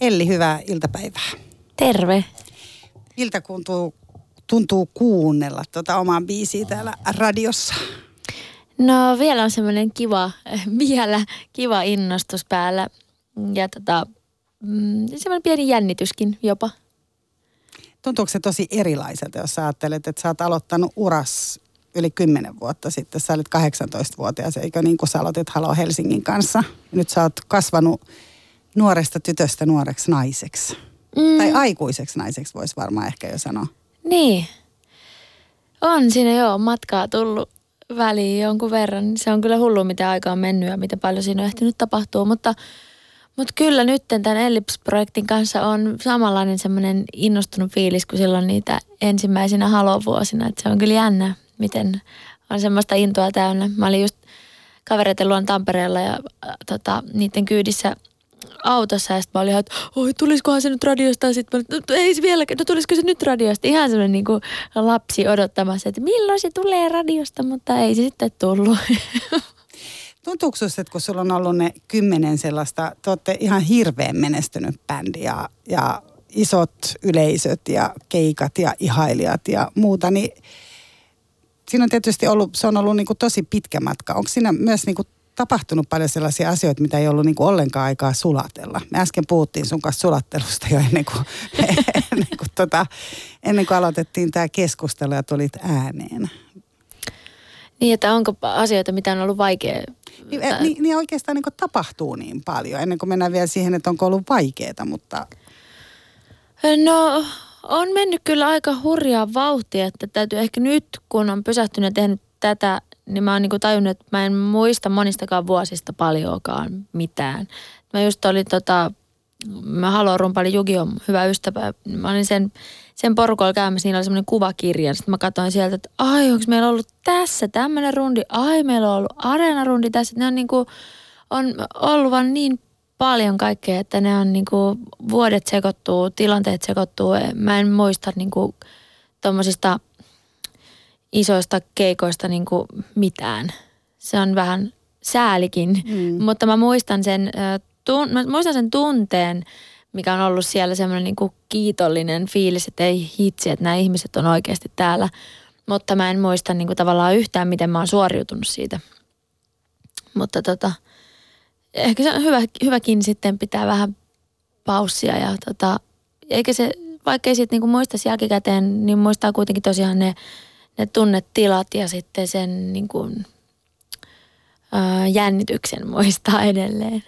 Elli, hyvää iltapäivää. Terve. Miltä tuntuu, tuntuu kuunnella tuota omaa biisiä täällä radiossa? No vielä on semmoinen kiva, vielä kiva innostus päällä ja tota, mm, semmoinen pieni jännityskin jopa. Tuntuuko se tosi erilaiselta, jos sä ajattelet, että sä oot aloittanut uras yli 10 vuotta sitten. Sä olit 18-vuotias, eikö niin kuin sä aloitit Halo Helsingin kanssa. Nyt sä oot kasvanut nuoresta tytöstä nuoreksi naiseksi. Mm. Tai aikuiseksi naiseksi voisi varmaan ehkä jo sanoa. Niin. On siinä joo matkaa tullut väliin jonkun verran. Se on kyllä hullu, mitä aikaa on mennyt ja mitä paljon siinä on ehtinyt tapahtua. Mutta, mutta kyllä nyt tämän Ellips-projektin kanssa on samanlainen semmoinen innostunut fiilis kuin silloin niitä ensimmäisenä halovuosina. Että se on kyllä jännä, miten on semmoista intoa täynnä. Mä olin just kavereiden luon Tampereella ja äh, tota, niiden kyydissä – autossa ja sitten mä olin ihan, että oi tulisikohan se nyt radiosta sitten mä no, ei se vieläkään, no tulisiko se nyt radiosta. Ihan semmoinen niin kuin lapsi odottamassa, että milloin se tulee radiosta, mutta ei se sitten tullut. Tuntuuko sinusta, että kun sulla on ollut ne kymmenen sellaista, te olette ihan hirveän menestynyt bändi ja, ja isot yleisöt ja keikat ja ihailijat ja muuta, niin siinä on tietysti ollut, se on ollut niin kuin tosi pitkä matka. Onko siinä myös niin kuin tapahtunut paljon sellaisia asioita, mitä ei ollut niin kuin ollenkaan aikaa sulatella. Me äsken puhuttiin sun kanssa sulattelusta jo ennen kuin, ennen kuin, tota, ennen kuin aloitettiin tämä keskustelu ja tulit ääneen. Niin, että onko asioita, mitä on ollut vaikea? Niin, eh, niin, niin oikeastaan niin tapahtuu niin paljon, ennen kuin mennään vielä siihen, että onko ollut vaikeaa, mutta... No, on mennyt kyllä aika hurjaa vauhtia, että täytyy ehkä nyt, kun on pysähtynyt ja tehnyt tätä niin mä oon niin tajunnut, että mä en muista monistakaan vuosista paljoakaan mitään. Mä just olin tota, mä haluan rumpali Jugi on hyvä ystävä. Mä olin sen, sen porukolla käymässä, niillä oli semmoinen kuvakirja. Sitten mä katsoin sieltä, että ai, onko meillä ollut tässä tämmöinen rundi? Ai, meillä on ollut areenarundi tässä. Ne on niin kuin, on ollut vaan niin paljon kaikkea, että ne on niin kuin, vuodet sekoittuu, tilanteet sekoittuu. Mä en muista niin kuin, tommosista isoista keikoista niin kuin mitään. Se on vähän säälikin, mm. mutta mä muistan sen, tun, mä muistan sen tunteen, mikä on ollut siellä semmoinen niin kuin kiitollinen fiilis, että ei hitsi, että nämä ihmiset on oikeasti täällä. Mutta mä en muista niin kuin tavallaan yhtään, miten mä oon suoriutunut siitä. Mutta tota, ehkä se on hyvä, hyväkin sitten pitää vähän paussia ja tota, eikä se, vaikka ei siitä niin kuin muistaisi jälkikäteen, niin muistaa kuitenkin tosiaan ne ne tunnetilat ja sitten sen niin kuin, ää, jännityksen muistaa edelleen.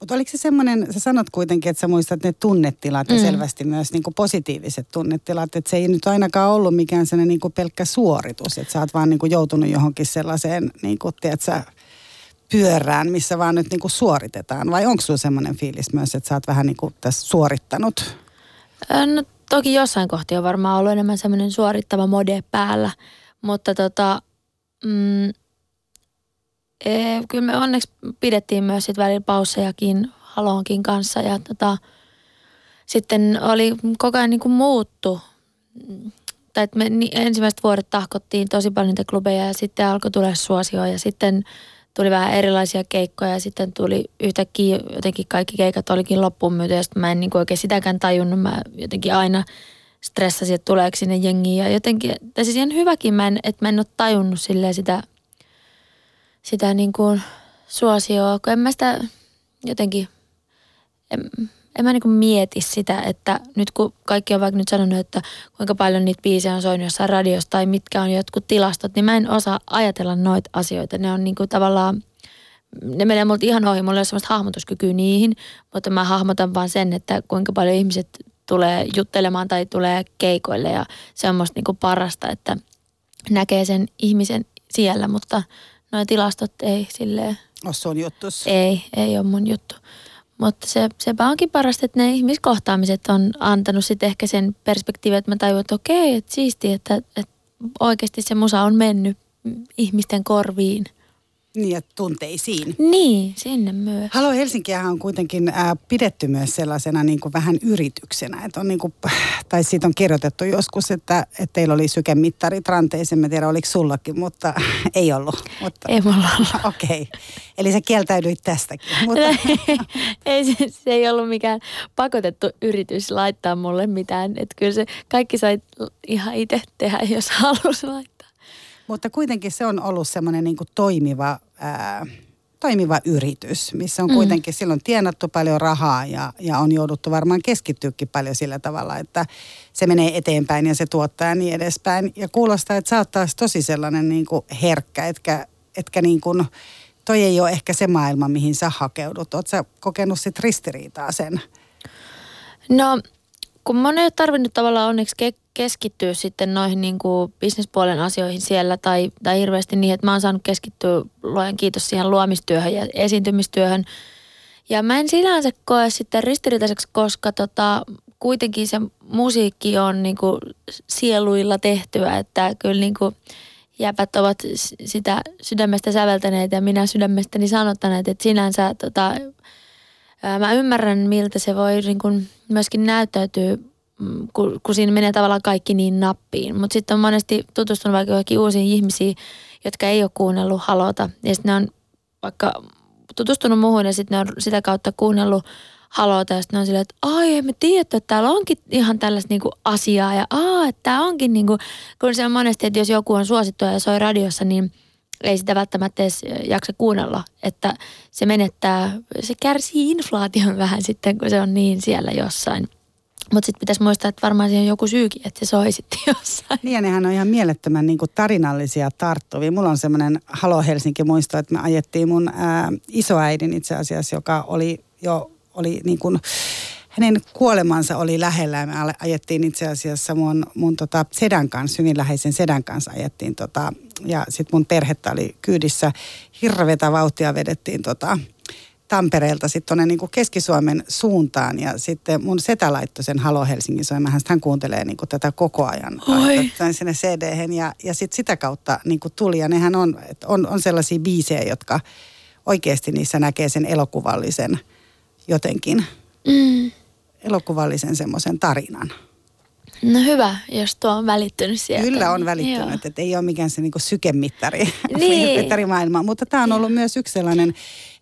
Mutta oliko se semmoinen, sä sanot kuitenkin, että sä muistat ne tunnetilat ja mm. selvästi myös niin kuin positiiviset tunnetilat, että se ei nyt ainakaan ollut mikään sellainen niin kuin pelkkä suoritus, että sä oot vaan niin kuin joutunut johonkin sellaiseen, niin kuin, tiedätkö, pyörään, missä vaan nyt niin kuin suoritetaan, vai onko sulla semmoinen fiilis myös, että sä oot vähän niin kuin tässä suorittanut? No Toki jossain kohti on varmaan ollut enemmän semmoinen suorittava mode päällä, mutta tota, mm, e, kyllä me onneksi pidettiin myös sit välillä paussejakin Haloonkin kanssa ja tota, sitten oli koko ajan niin kuin muuttu. Tai me ensimmäiset vuodet tahkottiin tosi paljon niitä klubeja ja sitten alkoi tulla suosioa ja sitten tuli vähän erilaisia keikkoja ja sitten tuli yhtäkkiä jotenkin kaikki keikat olikin loppuun myyty ja sitten mä en niin oikein sitäkään tajunnut. Mä jotenkin aina stressasin, että tuleeko sinne jengiä ja jotenkin, tai siis ihan hyväkin, mä en, että mä en ole tajunnut silleen sitä, sitä niin kuin suosioa, kun en mä sitä jotenkin, en, en mä niin kuin mieti sitä, että nyt kun kaikki on vaikka nyt sanonut, että kuinka paljon niitä biisejä on soinut jossain radiossa tai mitkä on jotkut tilastot, niin mä en osaa ajatella noita asioita. Ne on niin kuin tavallaan, ne menee multa ihan ohi, mulla ei ole sellaista hahmotuskykyä niihin, mutta mä hahmotan vaan sen, että kuinka paljon ihmiset tulee juttelemaan tai tulee keikoille ja se on musta niin kuin parasta, että näkee sen ihmisen siellä, mutta noin tilastot ei silleen. Ole sun juttus. Ei, ei ole mun juttu. Mutta se, sepä onkin parasta, että ne ihmiskohtaamiset on antanut sitten ehkä sen perspektiivin, että mä tajun, että okei, että siisti, että, että oikeasti se musa on mennyt ihmisten korviin. Niin, että tunteisiin. Niin, sinne myös. Halo Helsinkiähän on kuitenkin äh, pidetty myös sellaisena niin kuin vähän yrityksenä. Että on niin kuin, tai siitä on kirjoitettu joskus, että, että teillä oli sykemittarit ranteissa. En tiedä, oliko sullakin, mutta ei ollut. Mutta, Ei mulla ollut. Okei. Okay. Eli sä kieltäydyit tästäkin. Mutta, ei, se, se ei ollut mikään pakotettu yritys laittaa mulle mitään. Että kyllä se kaikki sai ihan itse tehdä, jos halusi laittaa. Mutta kuitenkin se on ollut semmoinen niin toimiva, ää, toimiva yritys, missä on Mm. kuitenkin silloin tienattu paljon rahaa ja, ja on jouduttu varmaan keskittyykin paljon sillä tavalla, että se menee eteenpäin ja se tuottaa ja niin edespäin. Ja kuulostaa, että sä oot taas tosi sellainen niin kuin herkkä, etkä, etkä niin kuin, toi ei ole ehkä se maailma, mihin sä hakeudut. Oot sä kokenut sit ristiriitaa sen? No, kun ei ole tarvinnut tavallaan onneksi keskittyä sitten noihin niin kuin bisnespuolen asioihin siellä tai, tai hirveästi niin, että mä oon saanut keskittyä luojan kiitos siihen luomistyöhön ja esiintymistyöhön. Ja mä en sinänsä koe sitten ristiriitaiseksi, koska tota, kuitenkin se musiikki on niin kuin sieluilla tehtyä, että kyllä niin kuin jäpät ovat sitä sydämestä säveltäneet ja minä sydämestäni sanottaneet, että sinänsä tota, mä ymmärrän, miltä se voi niin kuin myöskin näyttäytyä, kun, kun siinä menee tavallaan kaikki niin nappiin. Mutta sitten on monesti tutustunut vaikka johonkin uusiin ihmisiin, jotka ei ole kuunnellut halota. Ja sitten ne on vaikka tutustunut muuhun ja sitten ne on sitä kautta kuunnellut halota ja sitten ne on silleen, että ai emme tiedä, että täällä onkin ihan tällaista niinku asiaa ja aa, että tää onkin niinku, kun se on monesti, että jos joku on suosittu ja soi radiossa, niin ei sitä välttämättä edes jaksa kuunnella, että se menettää, se kärsii inflaation vähän sitten, kun se on niin siellä jossain. Mutta sitten pitäisi muistaa, että varmaan siihen on joku syykin, että se soi sitten jossain. Niin ja nehän on ihan mielettömän niin kuin tarinallisia tarttuvia. Mulla on semmoinen Halo Helsinki muisto, että me ajettiin mun ää, isoäidin itse asiassa, joka oli jo, oli niin kuin, hänen kuolemansa oli lähellä ja me ajettiin itse asiassa mun, mun tota sedän kanssa, hyvin läheisen sedän kanssa ajettiin tota, ja sitten mun perhettä oli kyydissä, hirveätä vauhtia vedettiin tota, Tampereelta sitten tuonne niin Keski-Suomen suuntaan ja sitten mun setä laittoi sen Halo Helsingin soimaan. Hän kuuntelee niin kuin tätä koko ajan. Oi. Sinne cd ja, ja sitten sitä kautta niin kuin tuli. Ja nehän on, on, on sellaisia biisejä, jotka oikeasti niissä näkee sen elokuvallisen jotenkin, Mm. elokuvallisen semmoisen tarinan. No hyvä, jos tuo on välittynyt sieltä. Kyllä on välittynyt, että ei ole mikään se niinku sykemittari, Niin. mutta tämä on ollut myös yksi sellainen,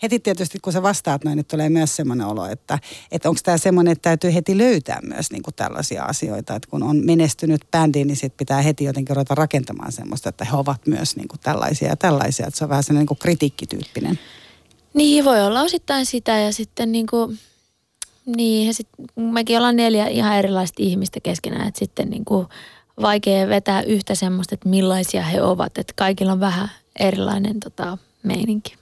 heti tietysti kun sä vastaat noin, niin tulee myös semmoinen olo, että, että onko tämä semmoinen, että täytyy heti löytää myös niinku tällaisia asioita, että kun on menestynyt bändi, niin sit pitää heti jotenkin ruveta rakentamaan semmoista, että he ovat myös niinku tällaisia ja tällaisia, että se on vähän sellainen niinku kritiikkityyppinen. Niin, voi olla osittain sitä ja sitten niinku, niin, ja sit, mekin ollaan neljä ihan erilaista ihmistä keskenään, että sitten niinku vaikea vetää yhtä semmoista, että millaisia he ovat, että kaikilla on vähän erilainen tota, meininki.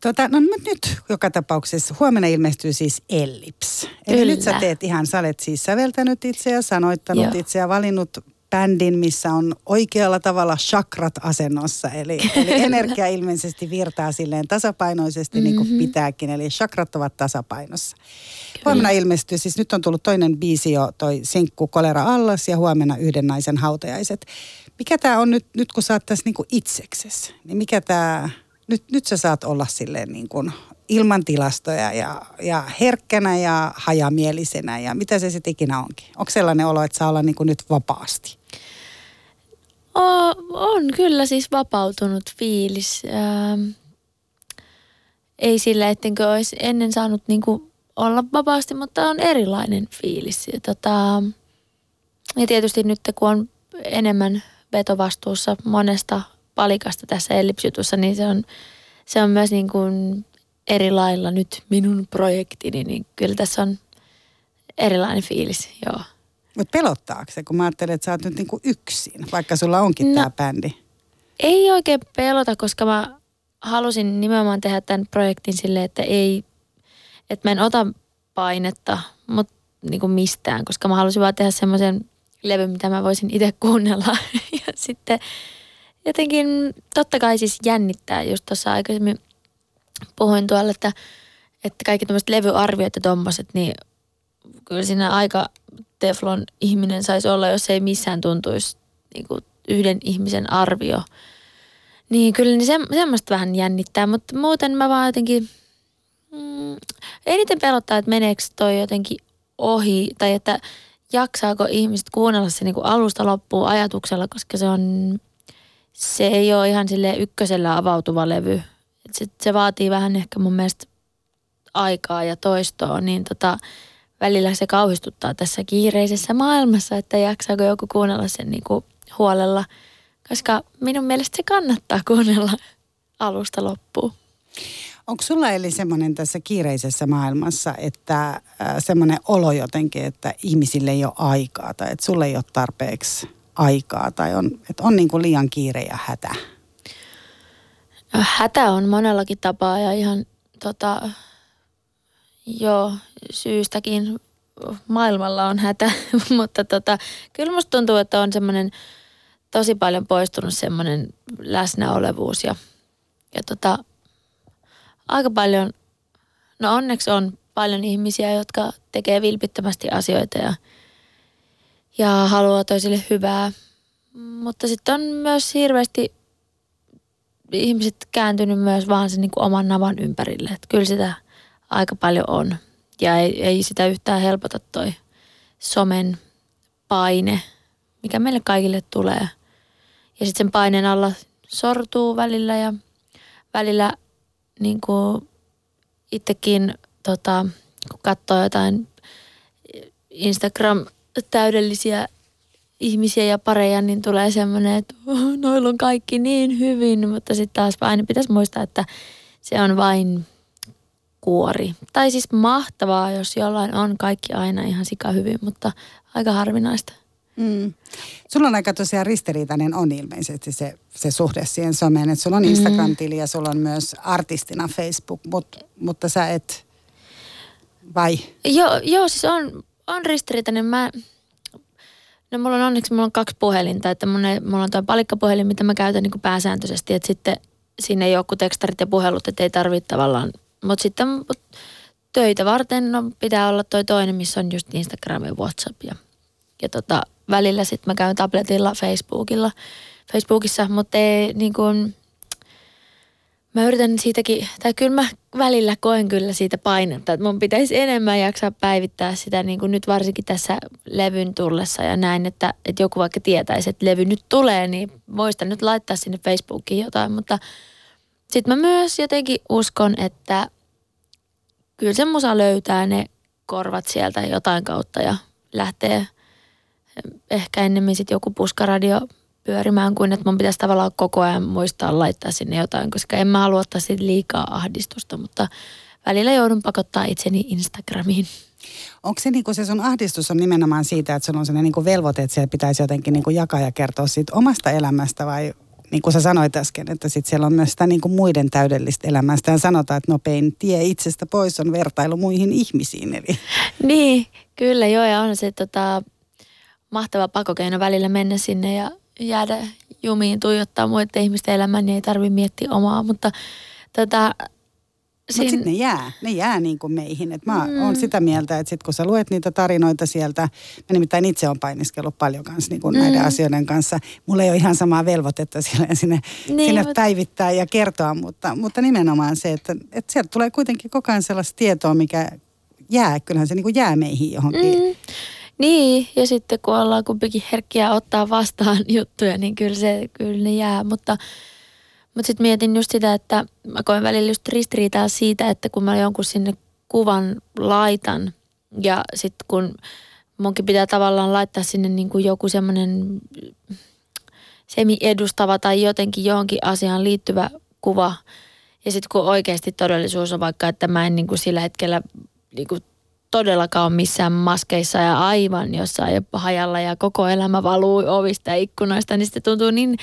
Tota, no nyt, nyt joka tapauksessa huomenna ilmestyy siis Ellips. Eli Kyllä. nyt sä teet ihan, sä olet siis säveltänyt itse ja sanoittanut Joo. itse ja valinnut bändin, missä on oikealla tavalla chakrat asennossa. Eli, eli energia ilmeisesti virtaa silleen tasapainoisesti mm-hmm. niin kuin pitääkin. Eli chakrat ovat tasapainossa. Kyllä. Huomenna ilmestyy, siis nyt on tullut toinen biisi jo, toi Sinkku Kolera Allas ja huomenna Yhden naisen hautajaiset. Mikä tämä on nyt, nyt kun sä oot tässä niin kuin itseksesi, niin mikä tämä, nyt, nyt sä saat olla silleen niin kuin ilman tilastoja ja, ja herkkänä ja hajamielisenä ja mitä se sitten ikinä onkin. Onko sellainen olo, että saa olla niin kuin nyt vapaasti? O, on kyllä siis vapautunut fiilis. Ähm, ei sillä, ettenkö olisi ennen saanut niinku olla vapaasti, mutta on erilainen fiilis. Ja, tota, ja tietysti nyt kun on enemmän vetovastuussa monesta palikasta tässä ellipsjutussa, niin se on, se on myös niin kuin eri lailla nyt minun projektini, niin kyllä tässä on erilainen fiilis, joo. Mutta pelottaako se, kun mä ajattelen, että sä oot nyt niin kuin yksin, vaikka sulla onkin no. Tämä bändi? Ei oikein pelota, koska mä halusin nimenomaan tehdä tämän projektin silleen, että ei, että mä en ota painetta mut, niin kuin mistään, koska mä halusin vaan tehdä semmoisen levyn, mitä mä voisin itse kuunnella. Ja sitten jotenkin totta kai siis jännittää, just tuossa aikaisemmin puhuin tuolla, että, että kaikki tämmöiset levyarviot ja tommoset, niin kyllä siinä aika teflon ihminen saisi olla, jos ei missään tuntuisi niin kuin yhden ihmisen arvio Niin, kyllä niin se, semmoista vähän jännittää, mutta muuten mä vaan jotenkin, mm, eniten pelottaa, että meneekö toi jotenkin ohi tai että jaksaako ihmiset kuunnella se niin kuin alusta loppuun ajatuksella, koska se on, se ei ole ihan sille ykkösellä avautuva levy. Et se, se vaatii vähän ehkä mun mielestä aikaa ja toistoa, niin tota, välillä se kauhistuttaa tässä kiireisessä maailmassa, että jaksaako joku kuunnella sen niin kuin huolella, koska minun mielestä se kannattaa kuunnella alusta loppuun. Onko sulla eli semmoinen tässä kiireisessä maailmassa, että äh, semmoinen olo jotenkin, että ihmisille ei ole aikaa tai että sulle ei ole tarpeeksi aikaa tai on, että on niin kuin liian kiire ja hätä? No, hätä on monellakin tapaa ja ihan tota, joo, syystäkin maailmalla on hätä, mutta tota, kyllä musta tuntuu, että on semmoinen tosi paljon poistunut semmoinen läsnäolevuus ja, ja tota, aika paljon, no onneksi on paljon ihmisiä, jotka tekee vilpittömästi asioita ja, ja haluaa toisille hyvää. Mutta sitten on myös hirveästi ihmiset kääntynyt myös vaan sen niin kuin oman navan ympärille. Että kyllä sitä aika paljon on. Ja ei, ei sitä yhtään helpota toi somen paine, mikä meille kaikille tulee. Ja sitten sen paineen alla sortuu välillä ja välillä niin kuin itsekin tota, kun katsoo jotain Instagram-täydellisiä ihmisiä ja pareja, niin tulee semmoinen, että oh, noilla on kaikki niin hyvin, mutta sitten taas aina pitäisi muistaa, että se on vain kuori. Tai siis mahtavaa, jos jollain on kaikki aina ihan sika hyvin, mutta aika harvinaista. Mm. Sulla on aika tosiaan ristiriitainen on ilmeisesti se, se suhde siihen someen, että sulla on Instagram-tili ja sulla on myös artistina Facebook, mut, mutta sä et, vai? Joo, joo siis on, on ristiriitainen. Mä, no mulla on onneksi mulla on kaksi puhelinta, että mulla, mulla on tuo palikkapuhelin, mitä mä käytän niin kuin pääsääntöisesti, että sitten siinä ei ole kuin tekstarit ja puhelut, että ei tarvitse tavallaan, mutta sitten töitä varten no, pitää olla toi toinen, missä on just Instagram ja WhatsApp ja, ja tota, välillä sitten mä käyn tabletilla Facebookilla, Facebookissa, mutta ei niin kuin, mä yritän siitäkin, tai kyllä mä välillä koen kyllä siitä painetta, että mun pitäisi enemmän jaksaa päivittää sitä niin kuin nyt varsinkin tässä levyn tullessa ja näin, että, että joku vaikka tietäisi, että levy nyt tulee, niin voista nyt laittaa sinne Facebookiin jotain, mutta sitten mä myös jotenkin uskon, että kyllä se musa löytää ne korvat sieltä jotain kautta ja lähtee – ehkä ennemmin sitten joku puskaradio pyörimään kuin että mun pitäisi tavallaan koko ajan muistaa laittaa sinne jotain, koska en mä halua ottaa siitä liikaa ahdistusta, mutta välillä joudun pakottaa itseni Instagramiin. Onko se, niin se sun ahdistus on nimenomaan siitä, että sulla on sellainen niin velvoite, että siellä pitäisi jotenkin niin jakaa ja kertoa siitä omasta elämästä vai niin kuin sä sanoit äsken, että sit siellä on myös sitä niin kuin muiden täydellistä elämästä. Ja sanotaan, että nopein tie itsestä pois on vertailu muihin ihmisiin. Eli. Niin, kyllä joo ja on se tota, mahtava pakokeino välillä mennä sinne ja jäädä jumiin tuijottaa muiden ihmisten elämän, niin ei tarvitse miettiä omaa, mutta tota, Siinä... Mutta sitten ne jää, ne jää niin kuin meihin. Et mä mm. oon sitä mieltä, että sitten kun sä luet niitä tarinoita sieltä, mä nimittäin itse on painiskellut paljon kanssa niin kuin mm. näiden asioiden kanssa. Mulla ei ole ihan samaa velvoitetta sinne, niin, sinne mutta... päivittää ja kertoa, mutta, mutta nimenomaan se, että, että sieltä tulee kuitenkin koko ajan sellaista tietoa, mikä jää, kyllähän se niin kuin jää meihin johonkin. Mm. Niin, ja sitten kun ollaan kumpikin herkkiä ottaa vastaan juttuja, niin kyllä, se, kyllä ne jää. Mutta, mutta sitten mietin just sitä, että mä koen välillä just ristiriitaa siitä, että kun mä jonkun sinne kuvan laitan ja sitten kun munkin pitää tavallaan laittaa sinne niin kuin joku semmoinen semi-edustava tai jotenkin johonkin asiaan liittyvä kuva. Ja sitten kun oikeasti todellisuus on vaikka, että mä en niin kuin sillä hetkellä niin kuin todellakaan ole missään maskeissa ja aivan jossain hajalla ja koko elämä valuu ovista ja ikkunoista, niin sitten tuntuu niin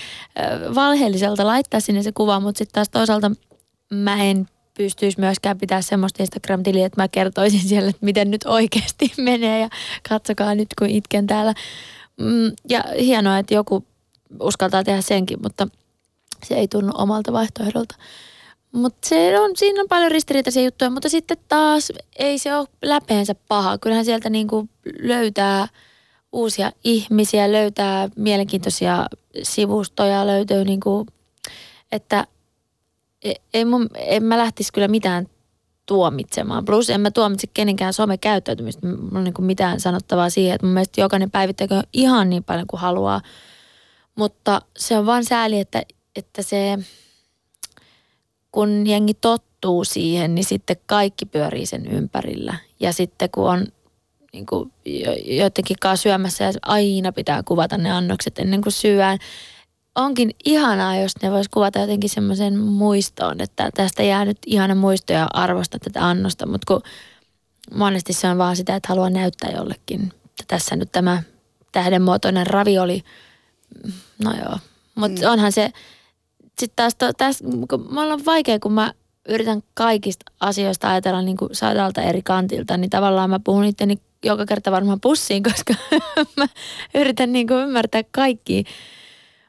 valheelliselta laittaa sinne se kuva, mutta sitten taas toisaalta mä en pystyisi myöskään pitää semmoista Instagram-tiliä, että mä kertoisin siellä, että miten nyt oikeasti menee ja katsokaa nyt kun itken täällä. Mm, ja hienoa, että joku uskaltaa tehdä senkin, mutta se ei tunnu omalta vaihtoehdolta. Mutta se on, siinä on paljon ristiriitaisia juttuja, mutta sitten taas ei se ole läpeensä paha. Kyllähän sieltä niinku löytää uusia ihmisiä, löytää mielenkiintoisia sivustoja, löytyy niinku että e- ei mun, en mä lähtisi kyllä mitään tuomitsemaan. Plus en mä tuomitse kenenkään somekäyttäytymistä. Mulla on niin mitään sanottavaa siihen, että mun mielestä jokainen päivittäkö ihan niin paljon kuin haluaa. Mutta se on vaan sääli, että, että se, kun jengi tottuu siihen, niin sitten kaikki pyörii sen ympärillä. Ja sitten kun on niin kuin jotenkin kanssa syömässä ja aina pitää kuvata ne annokset ennen kuin syön. Onkin ihanaa, jos ne vois kuvata jotenkin semmoisen muistoon, että tästä jää nyt ihana muisto ja arvosta tätä annosta, mutta kun monesti se on vaan sitä, että haluaa näyttää jollekin. Tässä nyt tämä tähdenmuotoinen ravioli, no joo, mutta mm. onhan se, sitten taas, to, tässä, kun mulla on vaikea, kun mä yritän kaikista asioista ajatella niin kuin sadalta eri kantilta, niin tavallaan mä puhun itteni joka kerta varmaan pussiin, koska mä yritän niin kuin ymmärtää kaikki.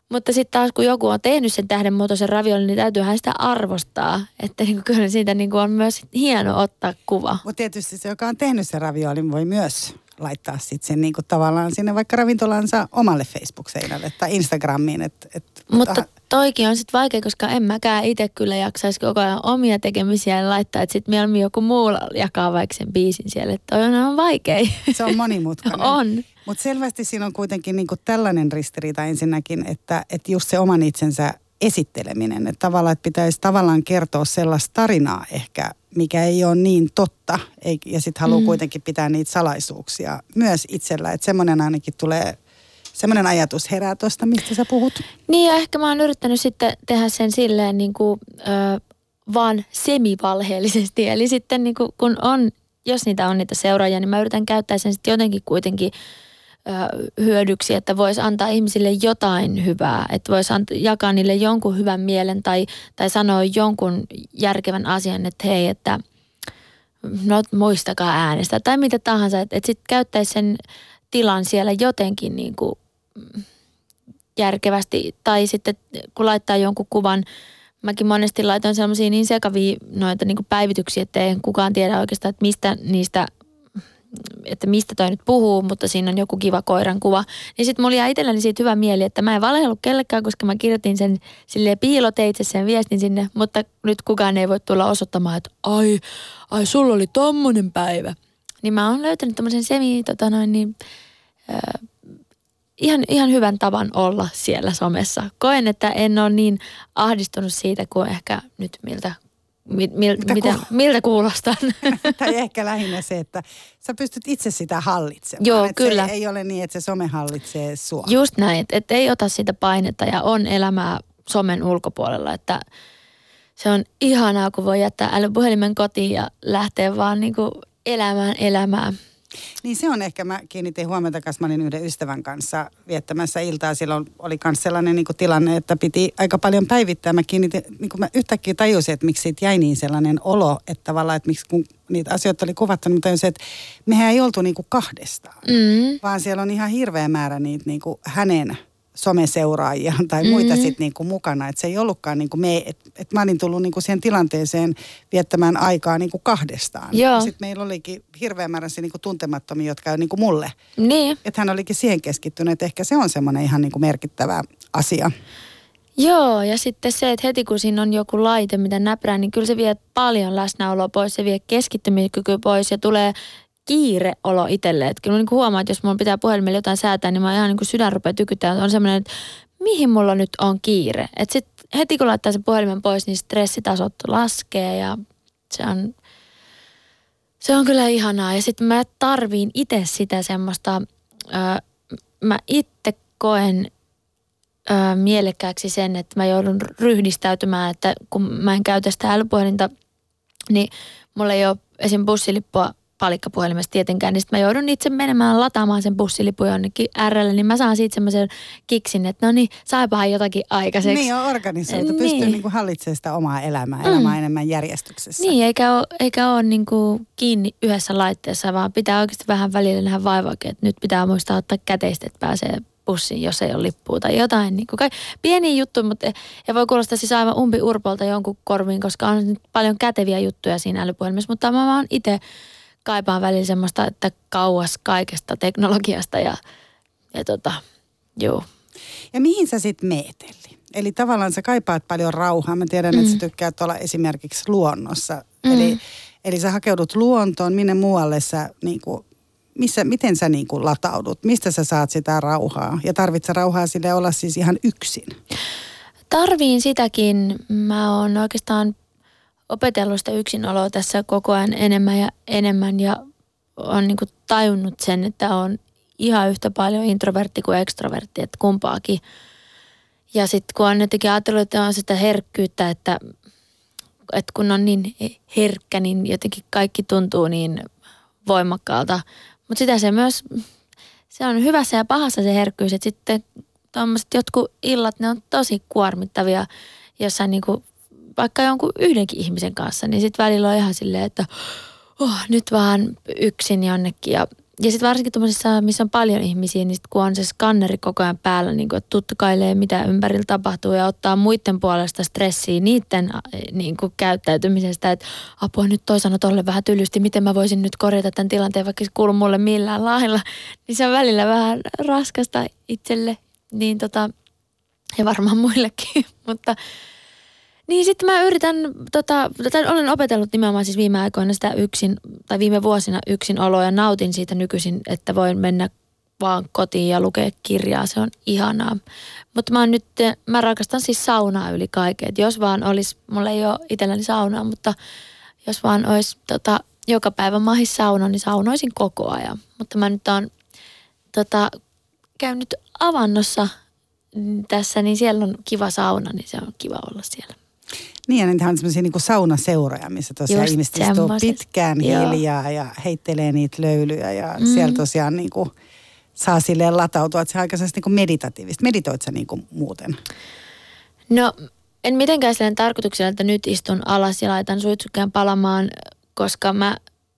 Mutta sitten taas kun joku on tehnyt sen tähden muotoisen raviolin, niin täytyyhän sitä arvostaa. Että niin kuin kyllä siitä niin kuin on myös hieno ottaa kuva. Mutta tietysti se, joka on tehnyt sen raviolin, voi myös laittaa sitten sen niin kuin tavallaan sinne vaikka ravintolansa omalle Facebook-seinälle tai Instagramiin. Et, et, mutta toikin on sitten vaikea, koska en mäkään itse kyllä jaksaisi koko ajan omia tekemisiä ja laittaa, että sitten mieluummin joku muu jakaa vaikka sen biisin siellä. Että toi on vaikea. Se on monimutkainen. on. Mutta selvästi siinä on kuitenkin niinku tällainen ristiriita ensinnäkin, että, että just se oman itsensä esitteleminen. Että tavallaan, että pitäisi tavallaan kertoa sellaista tarinaa ehkä, mikä ei ole niin totta. ja sitten haluaa mm. kuitenkin pitää niitä salaisuuksia myös itsellä. Että semmoinen ainakin tulee semmoinen ajatus herää tuosta, mistä sä puhut. Niin ja ehkä mä oon yrittänyt sitten tehdä sen silleen niin kuin, ö, vaan semivalheellisesti. Eli sitten niin kuin, kun on, jos niitä on niitä seuraajia, niin mä yritän käyttää sen sitten jotenkin kuitenkin ö, hyödyksi, että voisi antaa ihmisille jotain hyvää, että voisi jakaa niille jonkun hyvän mielen tai, tai sanoa jonkun järkevän asian, että hei, että no muistakaa äänestä tai mitä tahansa, että, että sitten käyttäisi sen tilan siellä jotenkin niin kuin järkevästi. Tai sitten kun laittaa jonkun kuvan, mäkin monesti laitoin sellaisia niin sekavia noita niin päivityksiä, että ei kukaan tiedä oikeastaan, että mistä niistä että mistä toi nyt puhuu, mutta siinä on joku kiva koiran kuva. Niin sitten mulla jäi itselleni siitä hyvä mieli, että mä en valehdellut kellekään, koska mä kirjoitin sen sille piiloteitse sen viestin sinne, mutta nyt kukaan ei voi tulla osoittamaan, että ai, ai sulla oli tommonen päivä. Niin mä oon löytänyt tämmöisen semi, tota noin, niin, äh, ihan, ihan hyvän tavan olla siellä somessa. Koen, että en ole niin ahdistunut siitä kuin ehkä nyt miltä Mil, mil, mitä, mitä, ku... miltä kuulostaa? tai ehkä lähinnä se, että sä pystyt itse sitä hallitsemaan. Joo, että kyllä. Se ei ole niin, että se some hallitsee sua. Just näin, että, että ei ota sitä painetta ja on elämää somen ulkopuolella. Että se on ihanaa, kun voi jättää älypuhelimen kotiin ja lähteä vaan niin kuin elämään elämää. Niin se on ehkä, mä kiinnitin huomiota, kun mä olin yhden ystävän kanssa viettämässä iltaa. Silloin oli myös sellainen niin kuin tilanne, että piti aika paljon päivittää. Mä kiinnitin, niin kuin mä yhtäkkiä tajusin, että miksi siitä jäi niin sellainen olo, että tavallaan, että miksi kun niitä asioita oli kuvattu, niin tajusin, että mehän ei oltu niin kuin kahdestaan. Mm. Vaan siellä on ihan hirveä määrä niitä niin kuin hänen someseuraajia tai muita mm-hmm. sitten niinku mukana. Että se ei ollutkaan niinku me, että et mä olin tullut niinku siihen tilanteeseen viettämään aikaa niinku kahdestaan. Sitten meillä olikin hirveä määrä niinku tuntemattomia, jotka on niinku mulle. Niin. Että hän olikin siihen keskittynyt, että ehkä se on semmoinen ihan niinku merkittävä asia. Joo, ja sitten se, että heti kun siinä on joku laite, mitä näprää, niin kyllä se vie paljon läsnäoloa pois, se vie keskittymiskyky pois ja tulee kiire olo itselle. Että kyllä niin huomaa, että jos mulla pitää puhelimella jotain säätää, niin mä ihan niin kuin sydän rupeaa tykyttää. On semmoinen, että mihin mulla nyt on kiire. Että sit heti kun laittaa sen puhelimen pois, niin stressitasot laskee ja se on, se on kyllä ihanaa. Ja sitten mä tarviin itse sitä semmoista, öö, mä itse koen öö, mielekkääksi sen, että mä joudun ryhdistäytymään, että kun mä en käytä sitä älypuhelinta, niin mulla ei ole esim. bussilippua palikkapuhelimesta tietenkään, niin sitten mä joudun itse menemään lataamaan sen bussilipun jonnekin RL, niin mä saan siitä semmoisen kiksin, että no niin, saipahan jotakin aikaiseksi. Niin on organisoitu, niin. pystyy niin kuin hallitsemaan sitä omaa elämää, mm. elämää enemmän järjestyksessä. Niin, eikä ole, eikä ole niin kuin kiinni yhdessä laitteessa, vaan pitää oikeasti vähän välillä nähdä vaivaakin, että nyt pitää muistaa ottaa käteistä, että pääsee bussiin, jos ei ole lippua tai jotain. Niin kuin kai, pieniä juttuja, mutta ja voi kuulostaa siis aivan umpi urpolta jonkun korviin, koska on paljon käteviä juttuja siinä älypuhelimessa, mutta mä vaan itse kaipaan välillä semmoista, että kauas kaikesta teknologiasta ja, ja tota, juu. Ja mihin sä sitten meet, eli tavallaan sä kaipaat paljon rauhaa. Mä tiedän, mm. että sä mm. tykkäät olla esimerkiksi luonnossa. Mm. Eli, eli sä hakeudut luontoon, minne muualle sä niin kuin, missä, miten sä niin kuin lataudut? Mistä sä saat sitä rauhaa? Ja tarvitset rauhaa sille olla siis ihan yksin? Tarviin sitäkin. Mä oon oikeastaan opetellut sitä yksinoloa tässä koko ajan enemmän ja enemmän ja on niin kuin tajunnut sen, että on ihan yhtä paljon introvertti kuin ekstrovertti, että kumpaakin. Ja sitten kun on jotenkin ajatellut, että on sitä herkkyyttä, että, että kun on niin herkkä, niin jotenkin kaikki tuntuu niin voimakkaalta. Mutta sitä se myös, se on hyvässä ja pahassa se herkkyys, että sitten tuommoiset jotkut illat, ne on tosi kuormittavia jossain niin kuin, vaikka jonkun yhdenkin ihmisen kanssa, niin sitten välillä on ihan silleen, että oh, nyt vaan yksin jonnekin ja ja sitten varsinkin tuommoisissa, missä on paljon ihmisiä, niin sit kun on se skanneri koko ajan päällä, niin kuin, että tutkailee mitä ympärillä tapahtuu ja ottaa muiden puolesta stressiä niiden niin kuin, käyttäytymisestä, että apua nyt toi sanoi tolle vähän tylysti, miten mä voisin nyt korjata tämän tilanteen, vaikka se kuulu mulle millään lailla. Niin se on välillä vähän raskasta itselle, niin tota, ja varmaan muillekin, mutta niin sitten mä yritän, tota, tai olen opetellut nimenomaan siis viime aikoina sitä yksin, tai viime vuosina yksin oloa ja nautin siitä nykyisin, että voin mennä vaan kotiin ja lukea kirjaa. Se on ihanaa. Mutta mä nyt, mä rakastan siis saunaa yli kaiken. jos vaan olisi, mulla ei ole itselläni saunaa, mutta jos vaan olisi tota, joka päivä mahis sauna, niin saunoisin koko ajan. Mutta mä nyt oon tota, käynyt avannossa tässä, niin siellä on kiva sauna, niin se on kiva olla siellä. Niin, ja niitä on semmoisia niin saunaseuroja, missä tosiaan Just ihmiset istuu pitkään Joo. hiljaa ja heittelee niitä löylyjä ja mm. siellä tosiaan niin kuin saa silleen latautua, että se on aika niin meditatiivista. Meditoit sä niin kuin muuten? No, en mitenkään silleen tarkoituksella, että nyt istun alas ja laitan suitsukkään palamaan, koska mä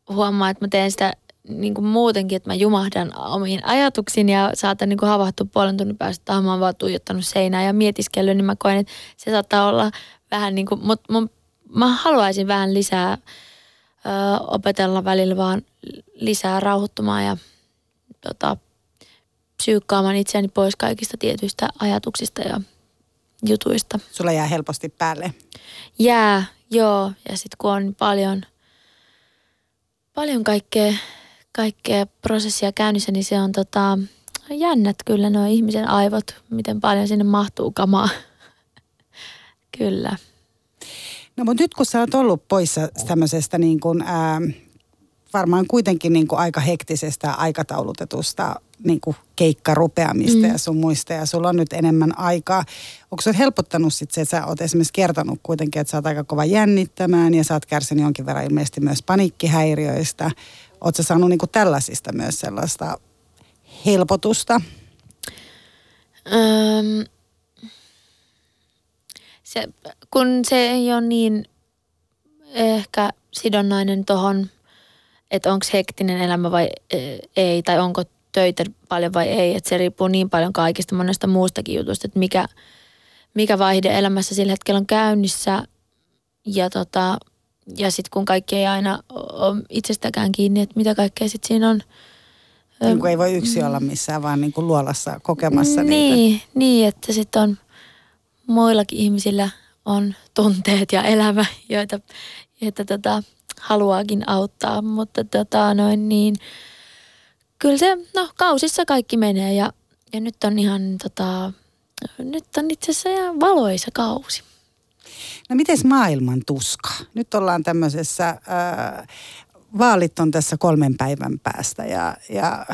huomaan, että mä teen sitä niin kuin muutenkin, että mä jumahdan omiin ajatuksiin ja saatan niin kuin havahtua puolen tunnin päästä, että mä oon vaan tuijottanut seinää ja mietiskellyt, niin mä koen, että se saattaa olla vähän niin kuin, mutta mun, mä haluaisin vähän lisää ö, opetella välillä vaan lisää rauhoittumaan ja tota, psyykkaamaan itseäni pois kaikista tietyistä ajatuksista ja jutuista. Sulla jää helposti päälle? Jää, joo. Ja sitten kun on paljon, paljon kaikkea, kaikkea prosessia käynnissä, niin se on tota, jännät kyllä nuo ihmisen aivot, miten paljon sinne mahtuu kamaa. Kyllä. No mutta nyt kun sä oot ollut poissa tämmöisestä niin kuin, ää, varmaan kuitenkin niin kuin aika hektisestä aikataulutetusta niin kuin keikkarupeamista mm. ja sun muista ja sulla on nyt enemmän aikaa. Onko se helpottanut sit se, että sä oot esimerkiksi kertonut kuitenkin, että sä oot aika kova jännittämään ja sä oot kärsinyt jonkin verran ilmeisesti myös paniikkihäiriöistä. Oot saanut niin kuin tällaisista myös sellaista helpotusta? Öm, se, kun se ei ole niin ehkä sidonnainen tuohon, että onko hektinen elämä vai e, ei, tai onko töitä paljon vai ei. Että se riippuu niin paljon kaikista monesta muustakin jutusta, että mikä, mikä vaihde elämässä sillä hetkellä on käynnissä. Ja, tota, ja sitten kun kaikki ei aina ole itsestäkään kiinni, että mitä kaikkea sitten siinä on. Niin kuin ei voi yksi olla missään, vaan niin kuin luolassa kokemassa niin, niitä. Niin, että sitten on muillakin ihmisillä on tunteet ja elämä, joita, joita tota, haluaakin auttaa, mutta tota, noin niin, kyllä se, no kausissa kaikki menee ja, ja nyt on ihan tota, nyt on itse asiassa ihan valoisa kausi. No miten maailman tuska? Nyt ollaan tämmöisessä äh, vaalit on tässä kolmen päivän päästä ja, ja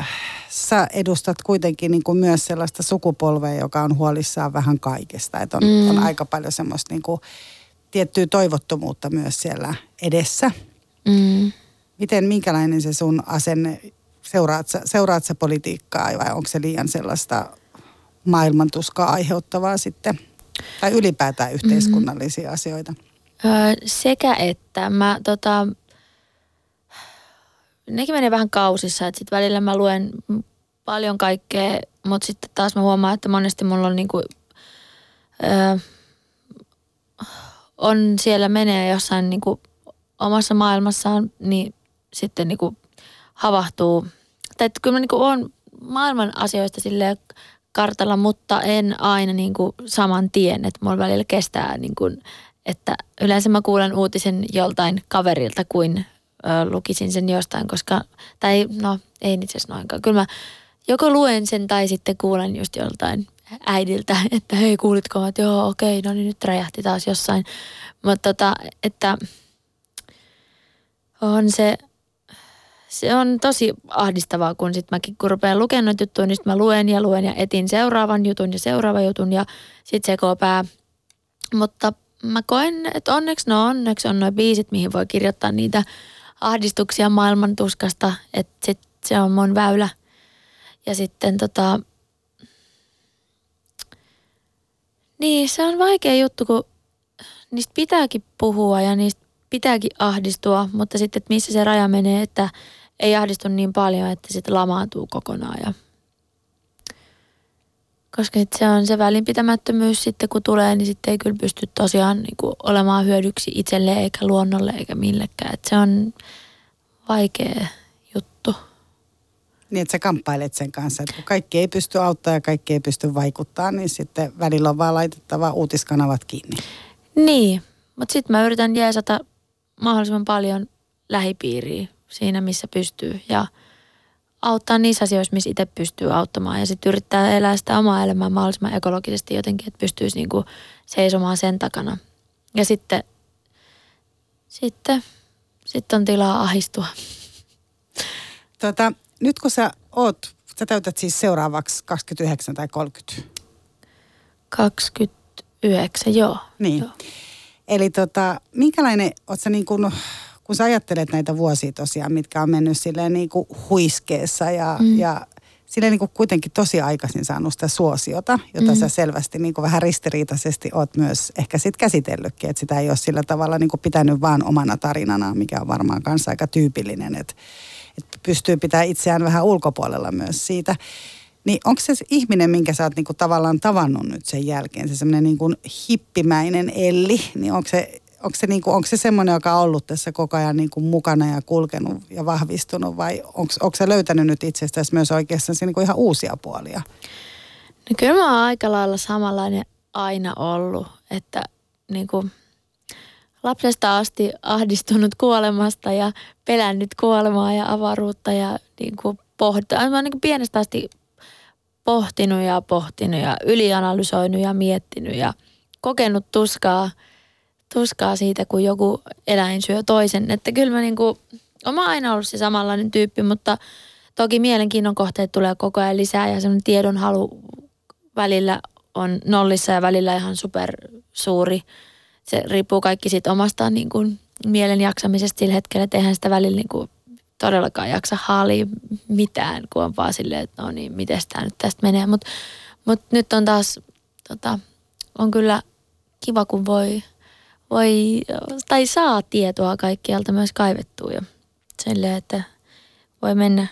sä edustat kuitenkin niin kuin myös sellaista sukupolvea, joka on huolissaan vähän kaikesta. Että on, mm. on aika paljon semmoista niin kuin tiettyä toivottomuutta myös siellä edessä. Mm. Miten, minkälainen se sun asenne, seuraat sä, seuraat sä politiikkaa vai onko se liian sellaista maailmantuskaa aiheuttavaa sitten? Tai ylipäätään yhteiskunnallisia mm. asioita? Öö, sekä että mä tota, nekin menee vähän kausissa, että sitten välillä mä luen paljon kaikkea, mutta sitten taas mä huomaan, että monesti mulla on niinku, öö, on siellä menee jossain niinku omassa maailmassaan, niin sitten niinku havahtuu. Tai että kyllä mä niinku on maailman asioista silleen kartalla, mutta en aina niin kuin saman tien, että mulla välillä kestää niin kuin, että yleensä mä kuulen uutisen joltain kaverilta kuin ö, lukisin sen jostain, koska, tai no ei itse asiassa noinkaan. Kyllä mä joko luen sen tai sitten kuulen just joltain äidiltä, että hei kuulitko, että joo okei, no niin nyt räjähti taas jossain. Mutta tota, että on se, se on tosi ahdistavaa, kun sitten mäkin kun rupean lukemaan juttuja, niin sitten mä luen ja luen ja etin seuraavan jutun ja seuraavan jutun ja sitten sekoo pää. Mutta mä koen, että onneksi, no onneksi on noin biisit, mihin voi kirjoittaa niitä ahdistuksia maailman tuskasta, että sit se on mun väylä. Ja sitten tota, niin se on vaikea juttu, kun niistä pitääkin puhua ja niistä pitääkin ahdistua, mutta sitten, että missä se raja menee, että ei ahdistu niin paljon, että sitten lamaantuu kokonaan. Ja koska se on se välinpitämättömyys sitten kun tulee, niin sitten ei kyllä pysty tosiaan niin kuin olemaan hyödyksi itselle eikä luonnolle eikä millekään. Että se on vaikea juttu. Niin, että sä kamppailet sen kanssa, että kun kaikki ei pysty auttaa ja kaikki ei pysty vaikuttaa, niin sitten välillä on vaan laitettava uutiskanavat kiinni. Niin, mutta sitten mä yritän jeesata mahdollisimman paljon lähipiiriä siinä, missä pystyy ja auttaa niissä asioissa, missä itse pystyy auttamaan ja sitten yrittää elää sitä omaa elämää mahdollisimman ekologisesti jotenkin, että pystyisi niinku seisomaan sen takana. Ja sitten, sitten, sitten on tilaa ahistua. Tota, nyt kun sä oot, sä täytät siis seuraavaksi 29 tai 30. 29, joo. Niin. Joo. Eli tota, minkälainen, oot sä niin kun, kun sä ajattelet näitä vuosia tosiaan, mitkä on mennyt silleen niin kuin huiskeessa ja, mm. ja silleen niin kuin kuitenkin tosi aikaisin saanut sitä suosiota, jota mm. sä selvästi niin kuin vähän ristiriitaisesti oot myös ehkä sit käsitellytkin, että sitä ei ole sillä tavalla niin kuin pitänyt vaan omana tarinana, mikä on varmaan kanssa aika tyypillinen, että, että pystyy pitää itseään vähän ulkopuolella myös siitä. Niin onko se ihminen, minkä sä oot niinku tavallaan tavannut nyt sen jälkeen, se semmoinen niinku hippimäinen Elli, niin onko se, onko se, niinku, onko se semmoinen, joka on ollut tässä koko ajan niinku mukana ja kulkenut ja vahvistunut vai onko, onko se löytänyt nyt itsestäsi myös oikeastaan niinku ihan uusia puolia? No kyllä mä oon aika lailla samanlainen aina ollut, että niinku lapsesta asti ahdistunut kuolemasta ja pelännyt kuolemaa ja avaruutta ja niinku pohtaa. Mä oon niinku pienestä asti pohtinut ja pohtinut ja ylianalysoinut ja miettinyt ja kokenut tuskaa, tuskaa siitä, kun joku eläin syö toisen. Että kyllä mä niinku, oma aina ollut se samanlainen tyyppi, mutta toki mielenkiinnon kohteet tulee koko ajan lisää ja semmoinen tiedonhalu välillä on nollissa ja välillä ihan super suuri. Se riippuu kaikki siitä omasta niin kuin, mielen jaksamisesta sillä hetkellä, että eihän sitä välillä niin kuin, todellakaan jaksa haali mitään, kun on vaan silleen, että no niin, miten tämä nyt tästä menee. Mutta mut nyt on taas, tota, on kyllä kiva, kun voi, voi, tai saa tietoa kaikkialta myös kaivettua ja silleen, että voi mennä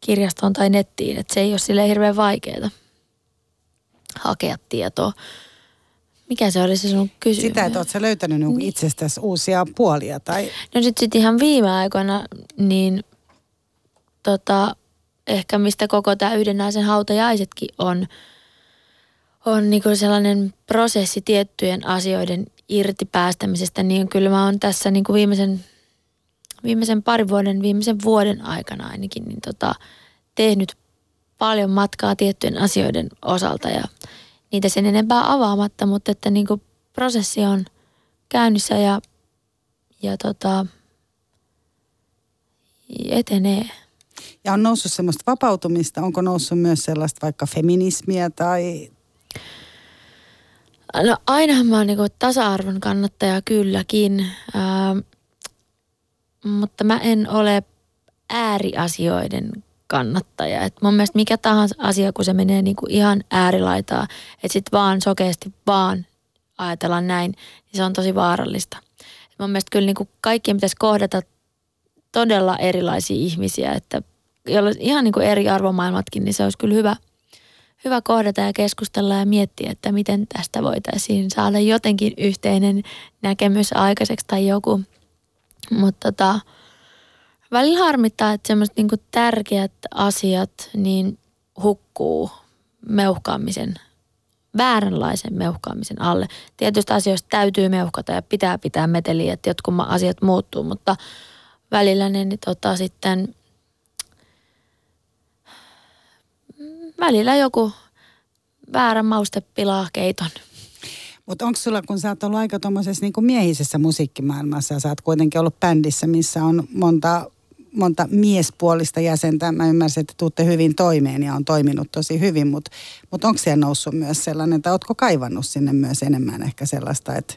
kirjastoon tai nettiin, että se ei ole sille hirveän vaikeaa hakea tietoa. Mikä se oli se sun kysymys? Sitä, että sä löytänyt niin. itsestäsi uusia puolia tai... No sit, sit ihan viime aikoina, niin tota, ehkä mistä koko tämä yhden naisen hautajaisetkin on, on niinku sellainen prosessi tiettyjen asioiden irti päästämisestä, niin kyllä mä oon tässä niinku viimeisen, viimeisen parin vuoden, viimeisen vuoden aikana ainakin, niin tota, tehnyt paljon matkaa tiettyjen asioiden osalta ja niitä sen enempää avaamatta, mutta että niin kuin prosessi on käynnissä ja, ja tota, etenee. Ja on noussut semmoista vapautumista, onko noussut myös sellaista vaikka feminismiä tai... No ainahan mä oon niin tasa-arvon kannattaja kylläkin, ää, mutta mä en ole ääriasioiden kannattaja. Et mun mielestä mikä tahansa asia, kun se menee niinku ihan äärilaitaa, että sitten vaan sokeasti vaan ajatellaan näin, niin se on tosi vaarallista. Et mun mielestä kyllä niinku kaikkien pitäisi kohdata todella erilaisia ihmisiä, että ihan niinku eri arvomaailmatkin, niin se olisi kyllä hyvä, hyvä kohdata ja keskustella ja miettiä, että miten tästä voitaisiin saada jotenkin yhteinen näkemys aikaiseksi tai joku. Mutta tota, välillä harmittaa, että semmoiset niinku tärkeät asiat niin hukkuu meuhkaamisen, vääränlaisen meuhkaamisen alle. Tietysti asioista täytyy meuhkata ja pitää pitää meteliä, että jotkut asiat muuttuu, mutta välillä ne niin tota, sitten välillä joku väärä mauste pilaa keiton. Mutta onko sulla, kun sä oot ollut aika tuommoisessa niin miehisessä musiikkimaailmassa ja sä oot kuitenkin ollut bändissä, missä on monta, monta miespuolista jäsentä. Mä ymmärsin, että tuutte hyvin toimeen ja on toiminut tosi hyvin, mutta mut onko siellä noussut myös sellainen, että ootko kaivannut sinne myös enemmän ehkä sellaista, että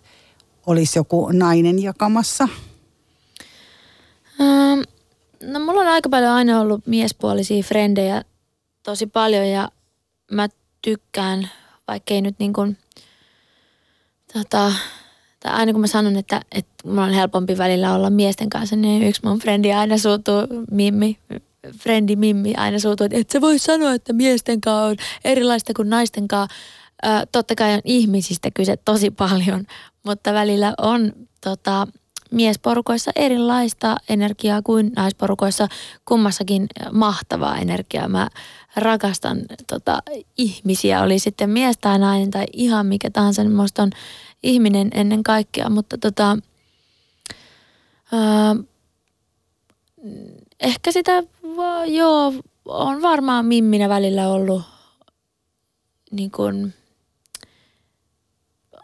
olisi joku nainen jakamassa? Ähm, no mulla on aika paljon aina ollut miespuolisia frendejä tosi paljon ja mä tykkään, vaikkei nyt niin kuin – tota, tai aina kun mä sanon, että, että mulla on helpompi välillä olla miesten kanssa, niin yksi mun frendi aina suutuu, Mimmi, frendi Mimmi aina suutuu, että et sä voi sanoa, että miesten kanssa on erilaista kuin naisten kanssa. Ö, totta kai on ihmisistä kyse tosi paljon, mutta välillä on tota, miesporukoissa erilaista energiaa kuin naisporukoissa. Kummassakin mahtavaa energiaa. Mä rakastan tota, ihmisiä, oli sitten mies tai nainen tai ihan mikä tahansa, niin musta on ihminen ennen kaikkea, mutta tota, ää, ehkä sitä, joo, on varmaan Mimminä välillä ollut niin kuin,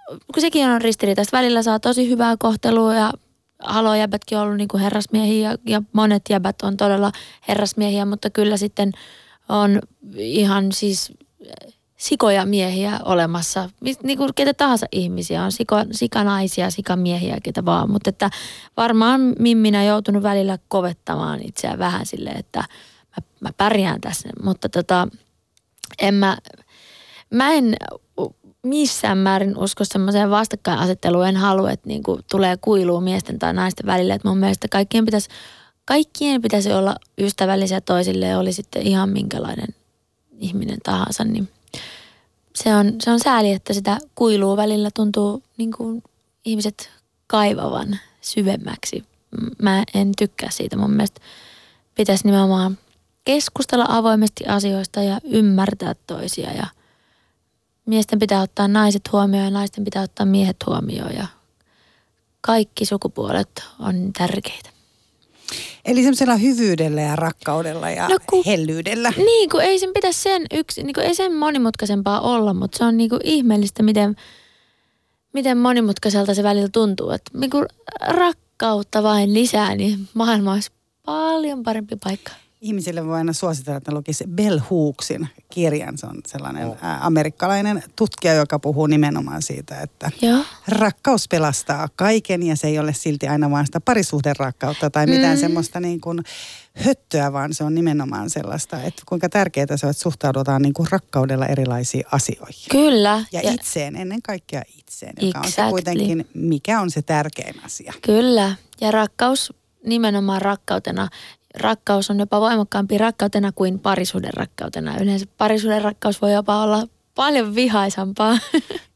kun sekin on ristiriitaista. Välillä saa tosi hyvää kohtelua ja halojäbätkin on ollut niin kuin herrasmiehiä ja, ja monet jäbät on todella herrasmiehiä, mutta kyllä sitten on ihan siis sikoja miehiä olemassa. Niin kuin ketä tahansa ihmisiä on, siko, sikanaisia, sikamiehiä, ketä vaan. Mutta että varmaan Mimminä joutunut välillä kovettamaan itseään vähän silleen, että mä, mä pärjään tässä. Mutta tota, en mä, mä en missään määrin usko semmoiseen vastakkainasetteluun. En halua, että niin kuin tulee kuilua miesten tai naisten välillä. Että mun mielestä kaikkien pitäisi, kaikkien pitäisi olla ystävällisiä toisille oli sitten ihan minkälainen ihminen tahansa. Niin se on, se on sääli, että sitä kuilua välillä tuntuu niin kuin ihmiset kaivavan syvemmäksi. Mä en tykkää siitä. Mun mielestä pitäisi nimenomaan keskustella avoimesti asioista ja ymmärtää toisia ja – miesten pitää ottaa naiset huomioon ja naisten pitää ottaa miehet huomioon ja kaikki sukupuolet on tärkeitä. Eli semmoisella hyvyydellä ja rakkaudella ja no kun, hellyydellä. Niin kuin ei sen pitäisi sen yksi, niin kuin ei sen monimutkaisempaa olla, mutta se on niin kuin ihmeellistä, miten, miten monimutkaiselta se välillä tuntuu. Että niin kuin rakkautta vain lisää, niin maailma olisi paljon parempi paikka ihmisille voi aina suositella, että lukisi Bell Hooksin kirjan. Se on sellainen oh. ä, amerikkalainen tutkija, joka puhuu nimenomaan siitä, että Joo. rakkaus pelastaa kaiken ja se ei ole silti aina vain sitä parisuhderakkautta tai mitään mm. semmoista niin kuin höttöä, vaan se on nimenomaan sellaista, että kuinka tärkeää se on, että suhtaudutaan niin kuin rakkaudella erilaisiin asioihin. Kyllä. Ja, ja itseen, ennen kaikkea itseen, joka exactly. on se kuitenkin, mikä on se tärkein asia. Kyllä, ja rakkaus nimenomaan rakkautena rakkaus on jopa voimakkaampi rakkautena kuin parisuuden rakkautena. Yleensä parisuuden rakkaus voi jopa olla paljon vihaisampaa.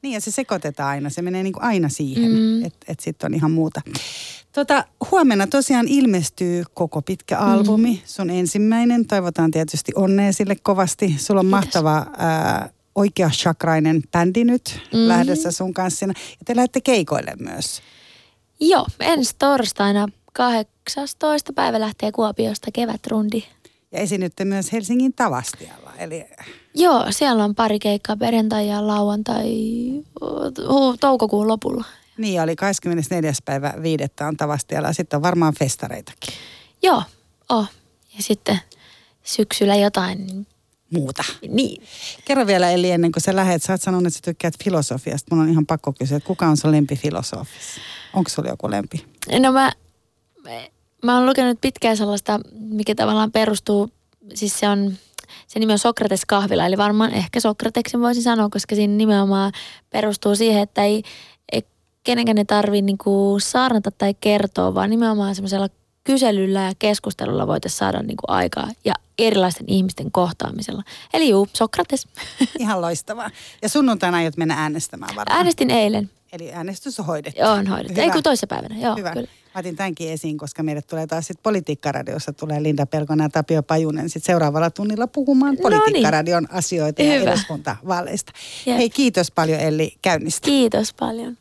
Niin ja se sekoitetaan aina, se menee niin kuin aina siihen, mm. että et sitten on ihan muuta. Tota, huomenna tosiaan ilmestyy koko pitkä albumi, mm. sun ensimmäinen. Toivotaan tietysti onnea sille kovasti. Sulla on Kiitos. mahtava ää, oikea chakrainen bändi nyt mm. lähdössä sun kanssa. Ja te lähdette keikoille myös. Joo, ensi torstaina 18. päivä lähtee Kuopiosta kevätrundi. Ja esiinnytte myös Helsingin Tavastialla. Eli... Joo, siellä on pari keikkaa perjantai ja lauantai toukokuun lopulla. Niin, oli 24. päivä viidettä on Tavastialla ja sitten on varmaan festareitakin. Joo, oh. Ja sitten syksyllä jotain muuta. Niin. Kerro vielä Eli ennen kuin sä lähet, sä oot sanonut, että sä tykkäät filosofiasta. Mun on ihan pakko kysyä, että kuka on sun lempifilosofis? Onko sulla joku lempi? No mä mä oon lukenut pitkään sellaista, mikä tavallaan perustuu, siis se on, se nimi on Sokrates kahvila, eli varmaan ehkä Sokrateksen voisin sanoa, koska siinä nimenomaan perustuu siihen, että ei, ei kenenkään ne tarvii niinku saarnata tai kertoa, vaan nimenomaan semmoisella kyselyllä ja keskustelulla voitaisiin saada niin kuin aikaa ja erilaisten ihmisten kohtaamisella. Eli juu, Sokrates. Ihan loistavaa. Ja sunnuntaina aiot mennä äänestämään varmaan. Äänestin eilen. Eli äänestys on hoidettu. Joo, on hoidettu. Hyvä. Ei kun toisessa päivänä, joo, Hyvä. kyllä. Mä otin tämänkin esiin, koska meille tulee taas sitten Politiikkaradiossa tulee Linda Pelkonen ja Tapio Pajunen sit seuraavalla tunnilla puhumaan No niin. Politiikkaradion asioita ja Hyvä. eduskuntavaaleista. Jep. Hei, kiitos paljon Elli käynnistä. Kiitos paljon.